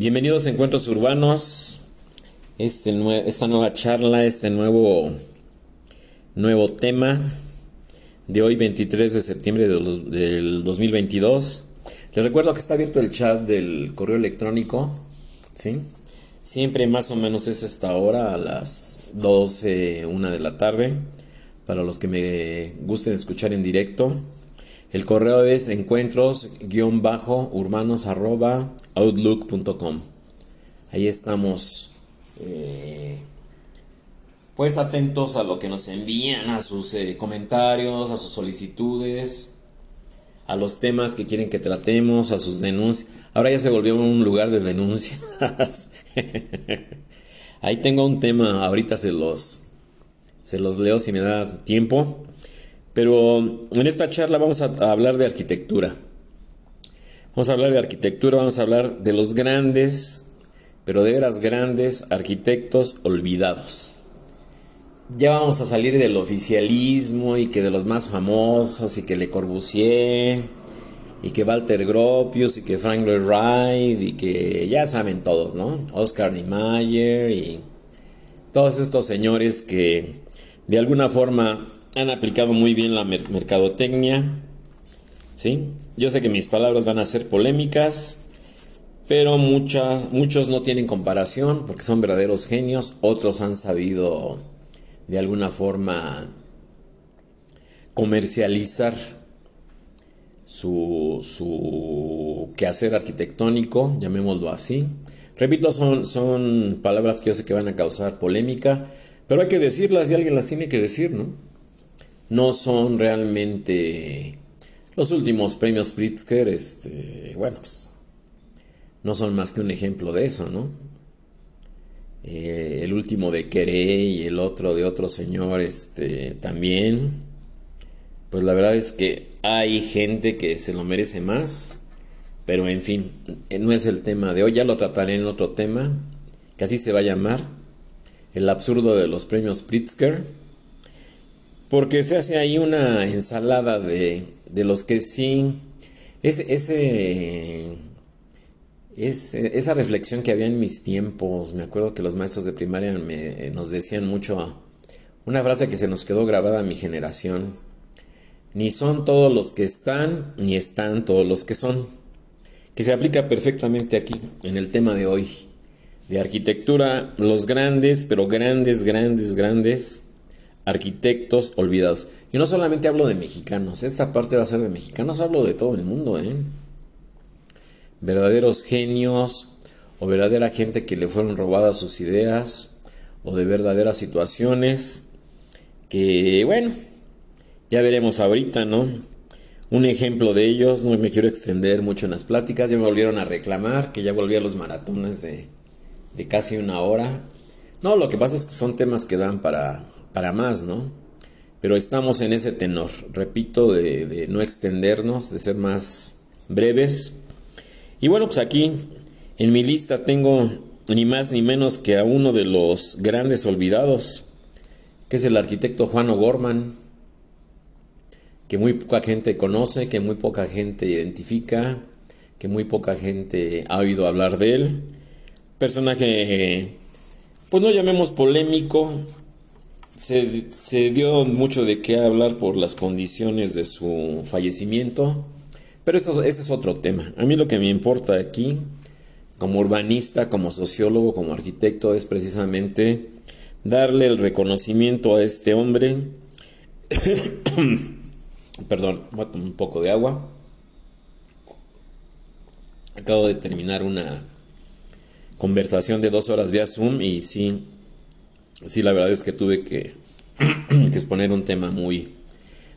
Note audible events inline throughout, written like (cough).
Bienvenidos a Encuentros Urbanos. Este esta nueva charla, este nuevo, nuevo tema de hoy 23 de septiembre del 2022. Les recuerdo que está abierto el chat del correo electrónico. ¿sí? Siempre más o menos es esta hora, a las 12, 1 de la tarde, para los que me gusten escuchar en directo. El correo es encuentros-urbanos.outlook.com. Ahí estamos, eh, pues atentos a lo que nos envían, a sus eh, comentarios, a sus solicitudes, a los temas que quieren que tratemos, a sus denuncias. Ahora ya se volvió un lugar de denuncias. (laughs) Ahí tengo un tema, ahorita se los, se los leo si me da tiempo. Pero en esta charla vamos a, hablar de arquitectura. Vamos a hablar de arquitectura, vamos a hablar de los grandes, pero de veras grandes arquitectos olvidados. Ya vamos a salir del oficialismo y que de los más famosos y que Le Corbusier y que Walter Gropius y que Frank Lloyd Wright y que ya saben todos, ¿no? Oscar Niemeyer y todos estos señores que de alguna forma han aplicado muy bien la mercadotecnia. ¿sí? Yo sé que mis palabras van a ser polémicas, pero muchos no tienen comparación porque son verdaderos genios. Otros han sabido de alguna forma comercializar su, su quehacer arquitectónico, llamémoslo así. Repito, son, son palabras que yo sé que van a causar polémica, pero hay que decirlas y alguien las tiene que decir, ¿no? no son realmente los últimos premios Pritzker, este, bueno, pues no son más que un ejemplo de eso, ¿no? Eh, el último de Queré y el otro de otro señor, este, también. Pues la verdad es que hay gente que se lo merece más, pero en fin, no es el tema de hoy, ya lo trataré en otro tema, que así se va a llamar, el absurdo de los premios Pritzker porque se hace ahí una ensalada de, de los que sí, ese, ese, esa reflexión que había en mis tiempos, me acuerdo que los maestros de primaria me, nos decían mucho una frase que se nos quedó grabada a mi generación, ni son todos los que están, ni están todos los que son, que se aplica perfectamente aquí, en el tema de hoy, de arquitectura, los grandes, pero grandes, grandes, grandes, arquitectos olvidados. Y no solamente hablo de mexicanos, esta parte va a ser de mexicanos, hablo de todo el mundo, ¿eh? Verdaderos genios o verdadera gente que le fueron robadas sus ideas o de verdaderas situaciones que, bueno, ya veremos ahorita, ¿no? Un ejemplo de ellos, no me quiero extender mucho en las pláticas, ya me volvieron a reclamar que ya volví a los maratones de, de casi una hora. No, lo que pasa es que son temas que dan para para más, ¿no? Pero estamos en ese tenor, repito, de, no extendernos, de ser más breves. Y bueno, pues aquí en mi lista tengo ni más ni menos que a uno de los grandes olvidados, que es el arquitecto Juan O'Gorman, que muy poca gente conoce, que muy poca gente identifica, que muy poca gente ha oído hablar de él. Personaje, pues no llamemos polémico, se, dio mucho de qué hablar por las condiciones de su fallecimiento, pero eso, ese es otro tema. A mí lo que me importa aquí, como urbanista, como sociólogo, como arquitecto, es precisamente darle el reconocimiento a este hombre. (coughs) Perdón, voy a tomar un poco de agua. Acabo de terminar una conversación de dos horas vía Zoom y sí, sí, la verdad es que tuve (clears throat) que, exponer un tema muy,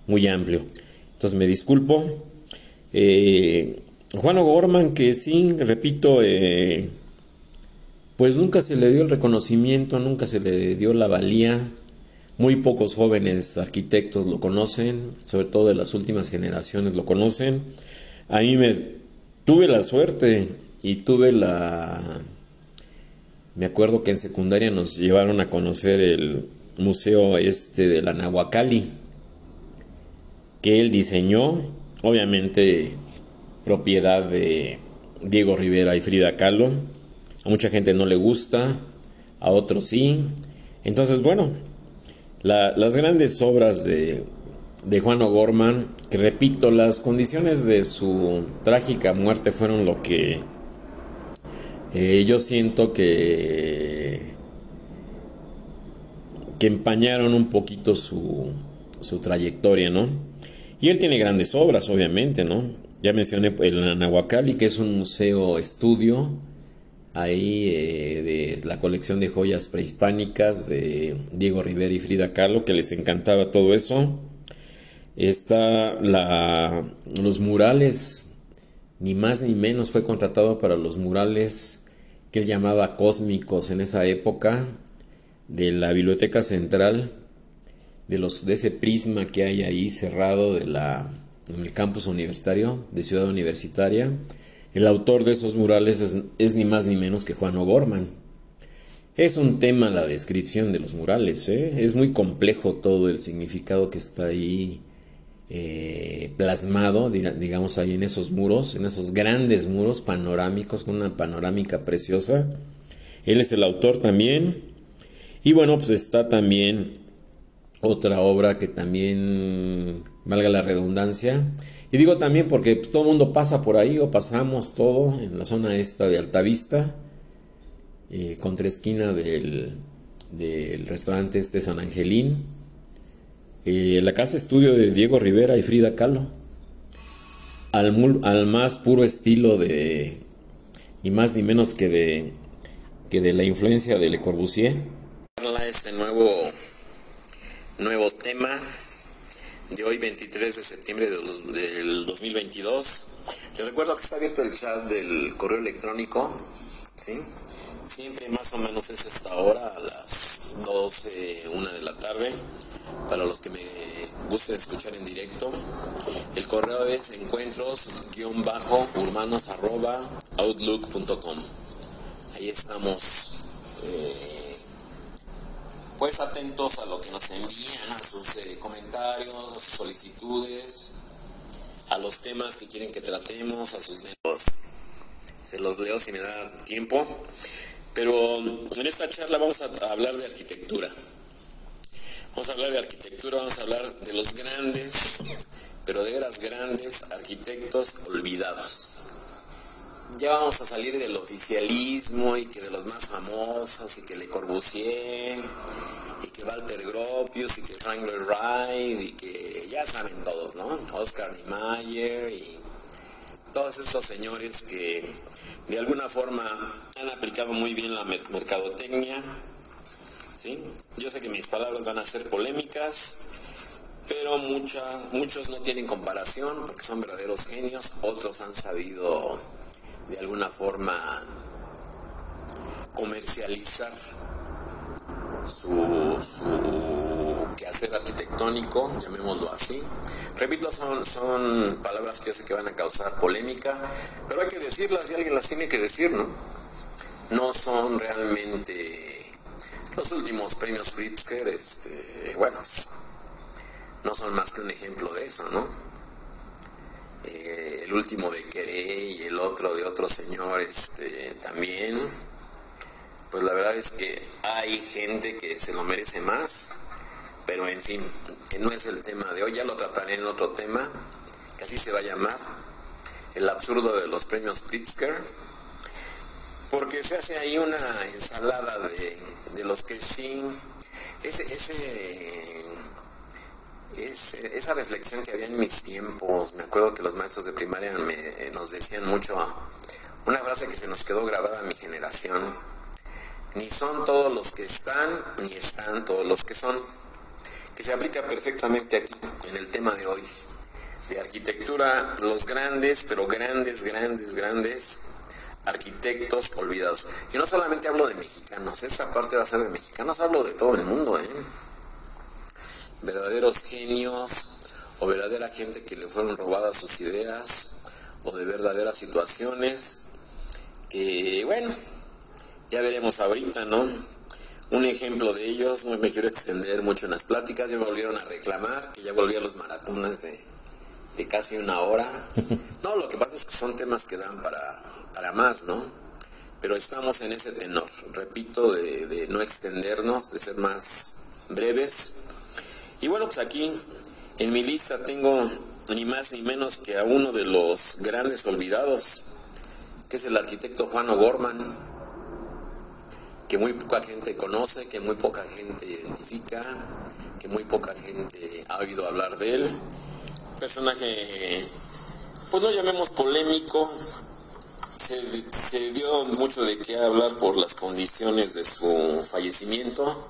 muy amplio. Entonces me disculpo. Eh, Juan O'Gorman, que sí, repito, eh, pues nunca se le dio el reconocimiento, nunca se le dio la valía. Muy pocos jóvenes arquitectos lo conocen, sobre todo de las últimas generaciones lo conocen. A mí me tuve la suerte y tuve la me acuerdo que en secundaria nos llevaron a conocer el museo este de la Nahuacali, que él diseñó, obviamente propiedad de Diego Rivera y Frida Kahlo. a mucha gente no le gusta, a otros sí. Entonces, bueno, las grandes obras de, de Juan O'Gorman, que repito, las condiciones de su trágica muerte fueron lo que eh, yo siento que, que empañaron un poquito su, su trayectoria, ¿no? Y él tiene grandes obras, obviamente, ¿no? Ya mencioné el Anahuacalli, que es un museo estudio ahí eh, de la colección de joyas prehispánicas de Diego Rivera y Frida Kahlo, que les encantaba todo eso. Está la, los murales, ni más ni menos fue contratado para los murales que él llamaba cósmicos en esa época de la Biblioteca Central, de, los, de ese prisma que hay ahí cerrado en el campus universitario de Ciudad Universitaria el autor de esos murales es, ni más ni menos que Juan O'Gorman. Es un tema la descripción de los murales, ¿eh? es muy complejo todo el significado que está ahí eh, plasmado, digamos, ahí en esos muros, en esos grandes muros panorámicos, con una panorámica preciosa. Él es el autor también. Y bueno, pues está también otra obra que también, valga la redundancia, y digo también porque pues, todo el mundo pasa por ahí o pasamos todo en la zona esta de Altavista, eh, contra esquina del, del, restaurante este San Angelín, eh, la casa estudio de Diego Rivera y Frida Kahlo, al, al más puro estilo de, ni más ni menos que de, que de la influencia de Le Corbusier. Este nuevo, nuevo tema de hoy 23 de septiembre del 2022. Les recuerdo que está abierto el chat del correo electrónico, ¿sí? Siempre más o menos es esta hora, a las 12, 1 de la tarde, para los que me gusten escuchar en directo. El correo es encuentros-urbanos.outlook.com. Ahí estamos. Eh, pues atentos a lo que nos envían, a sus eh, comentarios, a sus solicitudes, a los temas que quieren que tratemos, a sus. Se los leo si me da tiempo. Pero en esta charla vamos a hablar de arquitectura. Vamos a hablar de arquitectura, vamos a hablar de los grandes, pero de veras grandes arquitectos olvidados ya vamos a salir del oficialismo y que de los más famosos y que Le Corbusier y que Walter Gropius y que Frank Lloyd Wright y que ya saben todos, ¿no? Oscar Niemeyer y todos estos señores que de alguna forma han aplicado muy bien la mercadotecnia. ¿Sí? Yo sé que mis palabras van a ser polémicas, pero mucha, muchos no tienen comparación porque son verdaderos genios, otros han sabido de alguna forma comercializar su, su quehacer arquitectónico, llamémoslo así. Repito, son, son palabras que yo sé que van a causar polémica, pero hay que decirlas y alguien las tiene que decir, ¿no? No son realmente los últimos premios Pritzker, este, bueno, no son más que un ejemplo de eso, ¿no? Eh, el último de Queré y el otro de otro señor este, también. Pues la verdad es que hay gente que se lo merece más, pero en fin, que no es el tema de hoy, ya lo trataré en otro tema, que así se va a llamar, el absurdo de los premios Pritzker, porque se hace ahí una ensalada de, de los que sí, ese, esa reflexión que había en mis tiempos, me acuerdo que los maestros de primaria me, nos decían mucho una frase que se nos quedó grabada a mi generación, ni son todos los que están, ni están todos los que son, que se aplica perfectamente aquí, en el tema de hoy, de arquitectura, los grandes, pero grandes, grandes, grandes arquitectos olvidados. Y no solamente hablo de mexicanos, esa parte va a ser de mexicanos, hablo de todo el mundo, ¿eh? verdaderos genios o verdadera gente que le fueron robadas sus ideas o de verdaderas situaciones que, bueno, ya veremos ahorita, ¿no? Un ejemplo de ellos, no me quiero extender mucho en las pláticas, ya me volvieron a reclamar, que ya volví a los maratones de, de casi una hora. (laughs) No, lo que pasa es que son temas que dan para, para más, ¿no? pero estamos en ese tenor, repito, de, no extendernos, de ser más breves. Y bueno, pues aquí en mi lista tengo ni más ni menos que a uno de los grandes olvidados, que es el arquitecto Juan O'Gorman, que muy poca gente conoce, que muy poca gente identifica, que muy poca gente ha oído hablar de él. Personaje, pues no llamemos polémico, se, dio mucho de qué hablar por las condiciones de su fallecimiento,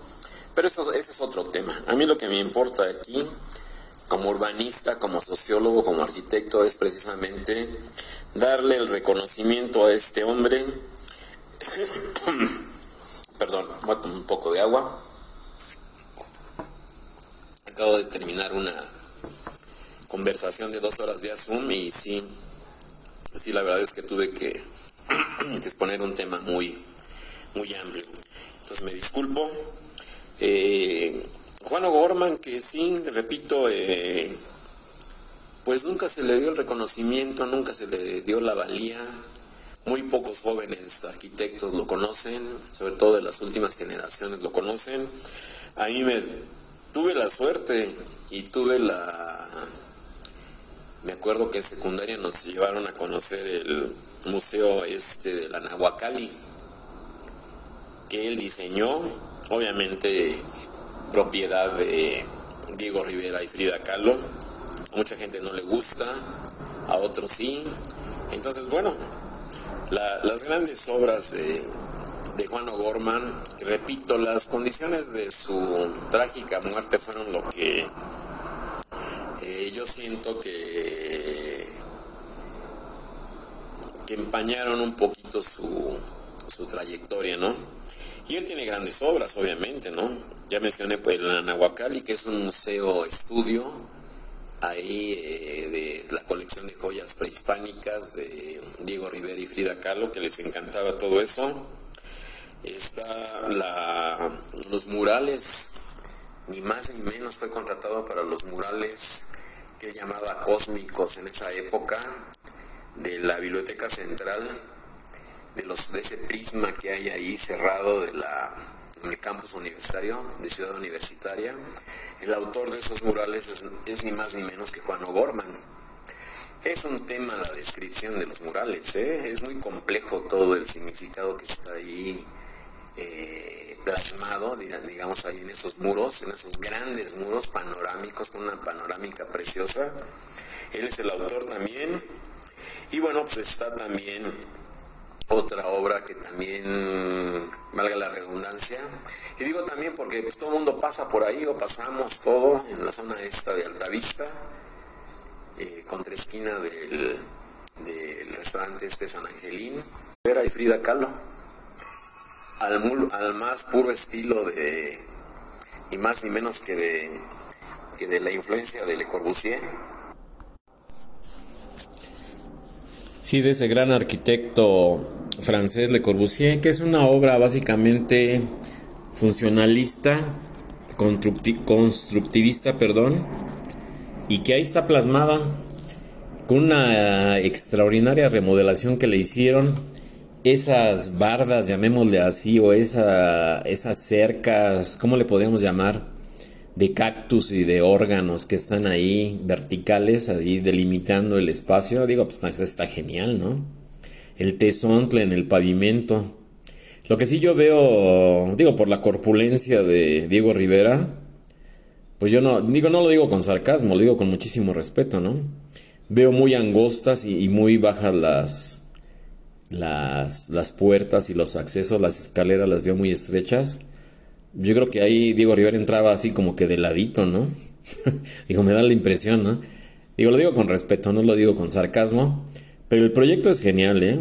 pero eso, ese es otro tema. A mí lo que me importa aquí, como urbanista, como sociólogo, como arquitecto, es precisamente darle el reconocimiento a este hombre. (coughs) Perdón, voy a tomar un poco de agua. Acabo de terminar una conversación de dos horas vía Zoom y sí, sí, la verdad es que tuve que, (clears throat) exponer un tema muy, muy amplio. Entonces me disculpo. Eh, Juan O'Gorman, que sí, repito, eh, pues nunca se le dio el reconocimiento, nunca se le dio la valía. Muy pocos jóvenes arquitectos lo conocen, sobre todo de las últimas generaciones lo conocen. A mí me tuve la suerte y tuve la me acuerdo que en secundaria nos llevaron a conocer el museo este de la Nahuacali, que él diseñó, obviamente propiedad de Diego Rivera y Frida Kahlo. A mucha gente no le gusta, a otros sí. Entonces, bueno, las grandes obras de, de Juan O'Gorman, repito, las condiciones de su trágica muerte fueron lo que eh, yo siento que, empañaron un poquito su, su trayectoria, ¿no? Y él tiene grandes obras, obviamente, ¿no? Ya mencioné pues, el Nahuacali, que es un museo estudio ahí eh, de la colección de joyas prehispánicas de Diego Rivera y Frida Kahlo, que les encantaba todo eso. Está la, los murales ni más ni menos fue contratado para los murales que él llamaba cósmicos en esa época de la biblioteca central de los de ese prisma que hay ahí cerrado de la campus universitario de Ciudad Universitaria. El autor de esos murales es, ni más ni menos que Juan O'Gorman. Es un tema la descripción de los murales, ¿eh? es muy complejo todo el significado que está ahí eh, plasmado, digamos, ahí en esos muros, en esos grandes muros panorámicos, con una panorámica preciosa. Él es el autor también. Y bueno, pues está también otra obra que también, valga la redundancia, y digo también porque pues, todo el mundo pasa por ahí o pasamos todo en la zona esta de Altavista, eh, contra esquina del, restaurante este San Angelín, Vera y Frida Kahlo al, más puro estilo de, y más ni menos que de, que de la influencia de Le Corbusier. Sí, de ese gran arquitecto francés Le Corbusier, que es una obra básicamente funcionalista, constructivista, perdón, y que ahí está plasmada con una extraordinaria remodelación que le hicieron esas bardas, llamémosle así, o esa, esas cercas, ¿cómo le podemos llamar? De cactus y de órganos que están ahí verticales, ahí delimitando el espacio. Digo, pues eso está genial, ¿no? El tesontle en el pavimento. Lo que sí yo veo, digo, por la corpulencia de Diego Rivera, pues yo no, digo, no lo digo con sarcasmo, lo digo con muchísimo respeto, ¿no? Veo muy angostas y muy bajas las, las, las puertas y los accesos, las escaleras las veo muy estrechas. Yo creo que ahí Diego Rivera entraba así como que de ladito, ¿no? (laughs) digo, me da la impresión, ¿no? Digo, lo digo con respeto, no lo digo con sarcasmo, pero el proyecto es genial, ¿eh?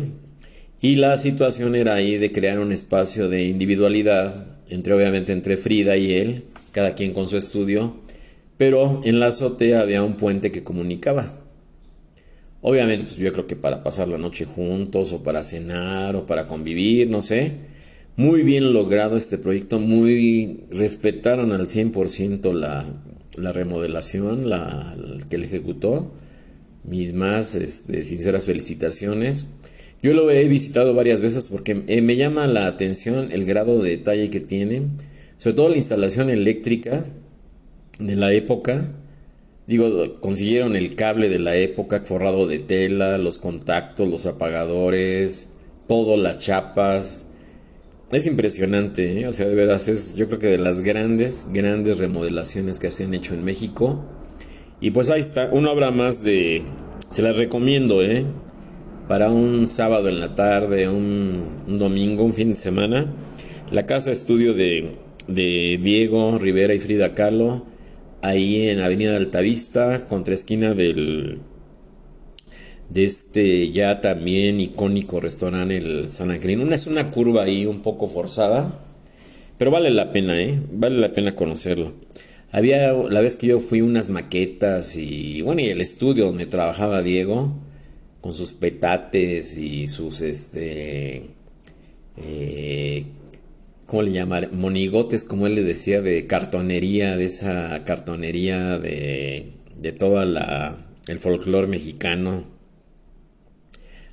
Y la situación era ahí de crear un espacio de individualidad, entre obviamente entre Frida y él, cada quien con su estudio, pero en la azotea había un puente que comunicaba. Obviamente, pues yo creo que para pasar la noche juntos o para cenar o para convivir, no sé. Muy bien logrado este proyecto, muy respetaron al 100% la, la remodelación la, que le ejecutó. Mis más este, sinceras felicitaciones. Yo lo he visitado varias veces porque eh, me llama la atención el grado de detalle que tiene, sobre todo la instalación eléctrica de la época. Digo, consiguieron el cable de la época forrado de tela, los contactos, los apagadores, todo, las chapas. Es impresionante, ¿eh? o sea, de veras es, yo creo que de las grandes, grandes remodelaciones que se han hecho en México. Y pues ahí está, una obra más de, se las recomiendo, ¿eh? para un sábado en la tarde, un, domingo, un fin de semana. La casa estudio de, Diego Rivera y Frida Kahlo, ahí en Avenida Altavista, contra esquina del de este ya también icónico restaurante el San Angelino. Una es una curva ahí un poco forzada, pero vale la pena, ¿eh? Vale la pena conocerlo. Había la vez que yo fui unas maquetas y bueno, y el estudio donde trabajaba Diego con sus petates y sus, este, eh, ¿cómo le llaman? Monigotes, como él le decía, de cartonería, de esa cartonería de, de toda la, el folclore mexicano.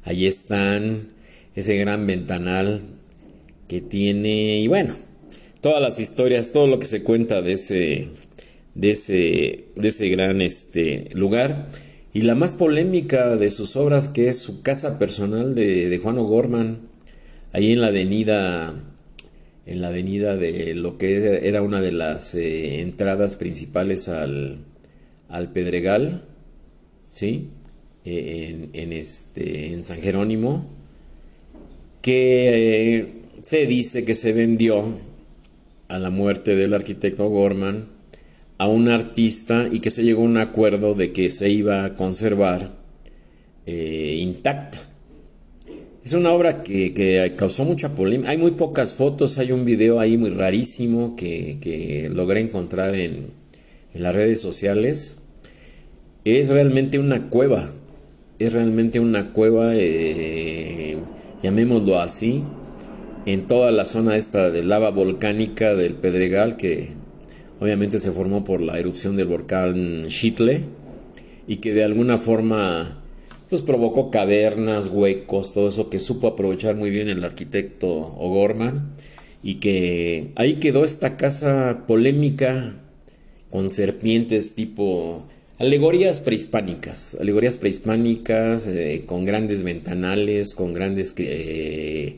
Allí están, ese gran ventanal que tiene, y bueno, todas las historias, todo lo que se cuenta de ese, de ese, de ese gran este, lugar y la más polémica de sus obras, que es su casa personal de, Juan O'Gorman, ahí en la avenida, en la avenida de lo que era una de las eh, entradas principales al, al Pedregal, ¿sí? En, este, en San Jerónimo, que eh, se dice que se vendió a la muerte del arquitecto Gorman a un artista y que se llegó a un acuerdo de que se iba a conservar eh, intacta. Es una obra que, causó mucha polémica. Hay muy pocas fotos, hay un video ahí muy rarísimo que, logré encontrar en, las redes sociales. Es realmente una cueva, es realmente una cueva, eh, llamémoslo así, en toda la zona esta de lava volcánica del Pedregal que obviamente se formó por la erupción del volcán Chitle y que de alguna forma pues provocó cavernas, huecos, todo eso que supo aprovechar muy bien el arquitecto O'Gorman y que ahí quedó esta casa polémica con serpientes tipo alegorías prehispánicas, alegorías prehispánicas eh, con grandes ventanales, con grandes eh,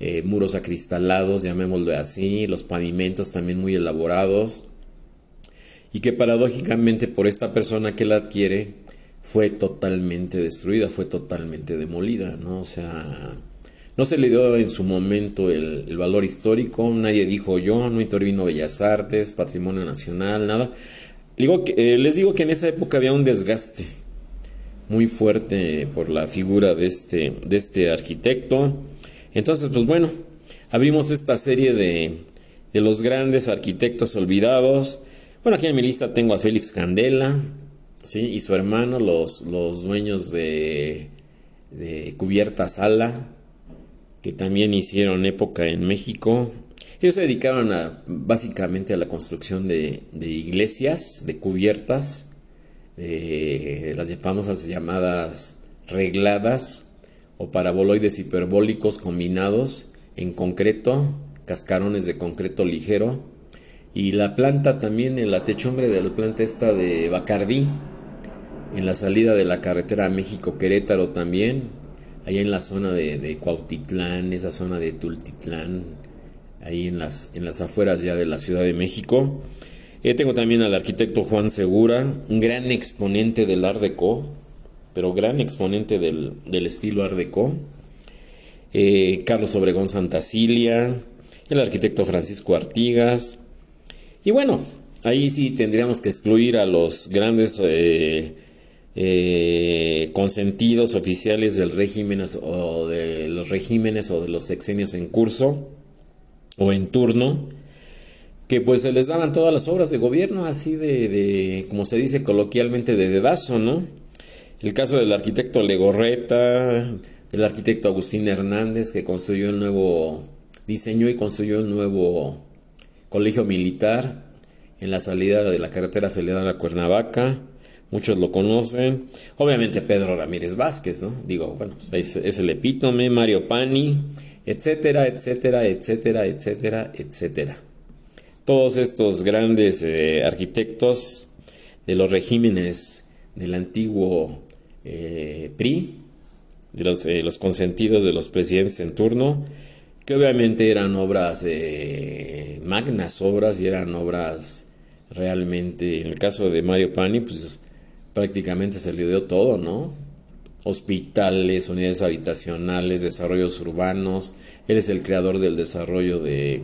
eh, muros acristalados, llamémoslo así, los pavimentos también muy elaborados y que paradójicamente por esta persona que la adquiere fue totalmente destruida, fue totalmente demolida, ¿no? O sea, no se le dio en su momento el, valor histórico, nadie dijo yo, no intervino Bellas Artes, Patrimonio Nacional, nada. Digo que, eh, les digo que en esa época había un desgaste muy fuerte por la figura de este, de este arquitecto. Entonces, pues bueno, abrimos esta serie de, de los grandes arquitectos olvidados. Bueno, aquí en mi lista tengo a Félix Candela, ¿sí? Y su hermano, los, los dueños de, de Cubierta Sala, que también hicieron época en México. Ellos se dedicaron a, básicamente a la construcción de, de iglesias, de cubiertas, de las famosas llamadas regladas o paraboloides hiperbólicos combinados en concreto, cascarones de concreto ligero, y la planta también, en la techumbre de la planta esta de Bacardí, en la salida de la carretera México-Querétaro también, allá en la zona de, de Cuautitlán, esa zona de Tultitlán, ahí en las, en las afueras ya de la Ciudad de México. Eh, tengo también al arquitecto Juan Segura, un gran exponente del Art Deco, pero gran exponente del, estilo Art Deco. Eh, Carlos Obregón Santacilia, el arquitecto Francisco Artigas, y bueno, ahí sí tendríamos que excluir a los grandes eh, eh, consentidos oficiales del régimen o de los regímenes o de los sexenios en curso o en turno, que pues se les daban todas las obras de gobierno así de, de como se dice coloquialmente, de dedazo, ¿no? El caso del arquitecto Legorreta, del arquitecto Agustín Hernández, que construyó el nuevo, diseñó y construyó el nuevo colegio militar en la salida de la carretera federal a Cuernavaca. muchos lo conocen. Obviamente Pedro Ramírez Vázquez, ¿no? Digo, bueno, es, es el epítome, Mario Pani, etcétera, etcétera, etcétera, etcétera, etcétera. Todos estos grandes eh, arquitectos de los regímenes del antiguo eh, PRI, de los, eh, los, consentidos de los presidentes en turno, que obviamente eran obras, magnas obras y eran obras realmente, en el caso de Mario Pani, pues prácticamente se le dio todo, ¿no? Hospitales, unidades habitacionales, desarrollos urbanos. Él es el creador del desarrollo de,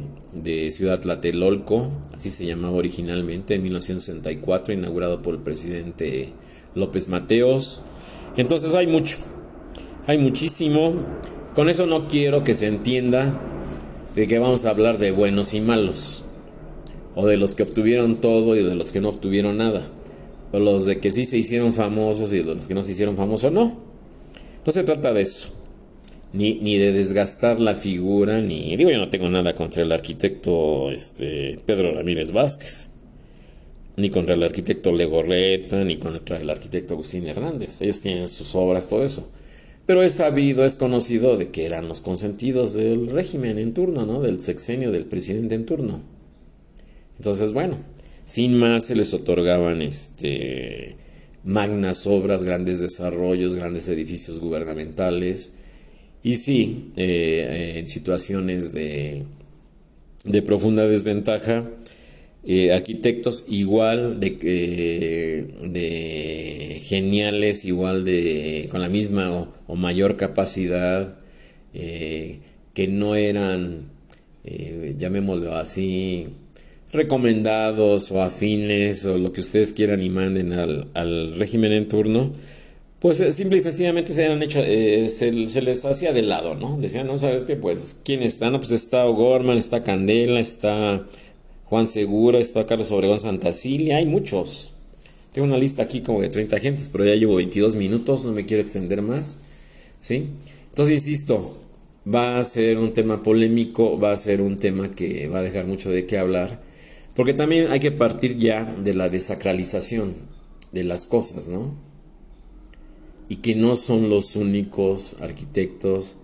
Ciudad Tlatelolco, así se llamaba originalmente, en 1964, inaugurado por el presidente López Mateos. Entonces hay mucho, hay muchísimo. Con eso no quiero que se entienda de que vamos a hablar de buenos y malos, o de los que obtuvieron todo y de los que no obtuvieron nada, o los de que sí se hicieron famosos y de los que no se hicieron famosos, no. No se trata de eso. Ni, ni, de desgastar la figura, ni digo yo no tengo nada contra el arquitecto este, Pedro Ramírez Vázquez, ni contra el arquitecto Legorreta, ni contra el arquitecto Agustín Hernández. Ellos tienen sus obras, todo eso. Pero es sabido, es conocido de que eran los consentidos del régimen en turno, ¿no? Del sexenio del presidente en turno. Entonces, bueno, sin más se les otorgaban este magnas obras, grandes desarrollos, grandes edificios gubernamentales. Y sí, eh, en situaciones de, de, profunda desventaja, eh, arquitectos igual de, de geniales, igual de con la misma o, mayor capacidad, eh, que no eran, llamémoslo así, recomendados o afines o lo que ustedes quieran y manden al, régimen en turno, pues eh, simple y sencillamente se, han hecho, eh, se, les hacía de lado, ¿no? Decían, no sabes qué, pues, ¿quién está? No, pues está O'Gorman, está Candela, está Juan Segura, está Carlos Obregón Santacilia, hay muchos. Tengo una lista aquí como de 30 agentes, pero ya llevo 22 minutos, no me quiero extender más, ¿sí? Entonces, insisto, va a ser un tema polémico, va a ser un tema que va a dejar mucho de qué hablar porque también hay que partir ya de la desacralización de las cosas, ¿no? Y que no son los únicos arquitectos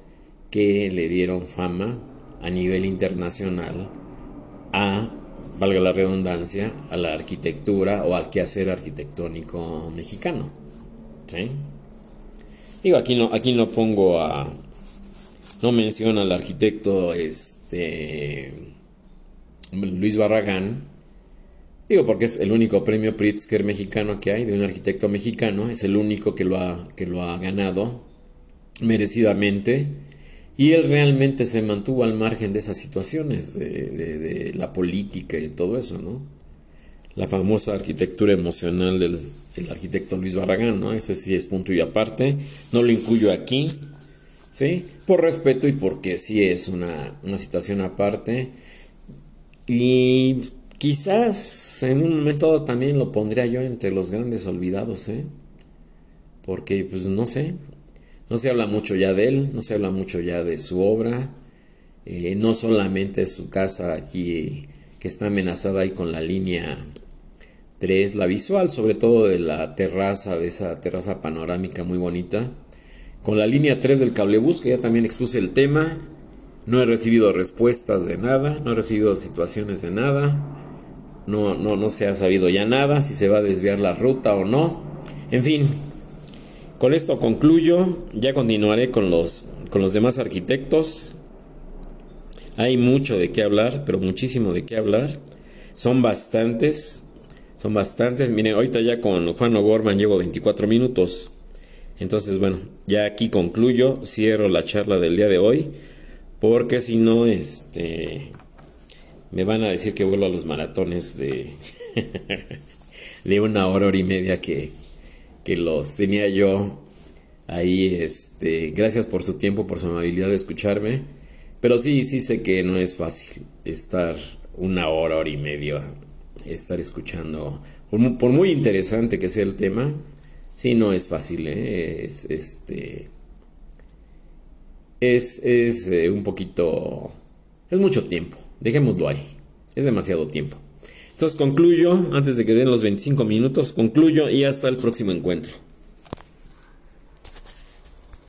que le dieron fama a nivel internacional a, valga la redundancia, a la arquitectura o al quehacer arquitectónico mexicano. ¿Sí? Digo, aquí no, aquí no pongo a. No menciona al arquitecto este Luis Barragán, digo porque es el único premio Pritzker mexicano que hay, de un arquitecto mexicano, es el único que lo ha, que lo ha ganado merecidamente, y él realmente se mantuvo al margen de esas situaciones, de, la política y todo eso, ¿no? La famosa arquitectura emocional del, arquitecto Luis Barragán, ¿no? Ese sí es punto y aparte, no lo incluyo aquí, ¿sí? Por respeto y porque sí es una, una situación aparte y quizás en un momento también lo pondría yo entre los grandes olvidados, ¿eh? Porque, pues no sé, no se habla mucho ya de él, no se habla mucho ya de su obra, eh, no solamente su casa aquí que está amenazada ahí con la línea 3, la visual, sobre todo de la terraza, de esa terraza panorámica muy bonita, con la línea 3 del cablebús, que ya también expuse el tema, no he recibido respuestas de nada, no he recibido situaciones de nada, no, no, no se ha sabido ya nada, si se va a desviar la ruta o no. En fin, con esto concluyo, ya continuaré con los, con los demás arquitectos. Hay mucho de qué hablar, pero muchísimo de qué hablar. Son bastantes, son bastantes. Miren, ahorita ya con Juan O'Gorman llevo 24 minutos. Entonces, bueno, ya aquí concluyo, cierro la charla del día de hoy. Porque si no, este, me van a decir que vuelvo a los maratones de, (laughs) de una hora, hora y media que, que los tenía yo ahí. Este, gracias por su tiempo, por su amabilidad de escucharme. Pero sí, sí sé que no es fácil estar una hora, hora y media, estar escuchando. Por, muy interesante que sea el tema, sí, no es fácil, ¿eh? es, este, es, es eh, un poquito... Es mucho tiempo, dejémoslo ahí, es demasiado tiempo. Entonces concluyo, antes de que den los 25 minutos, concluyo y hasta el próximo encuentro.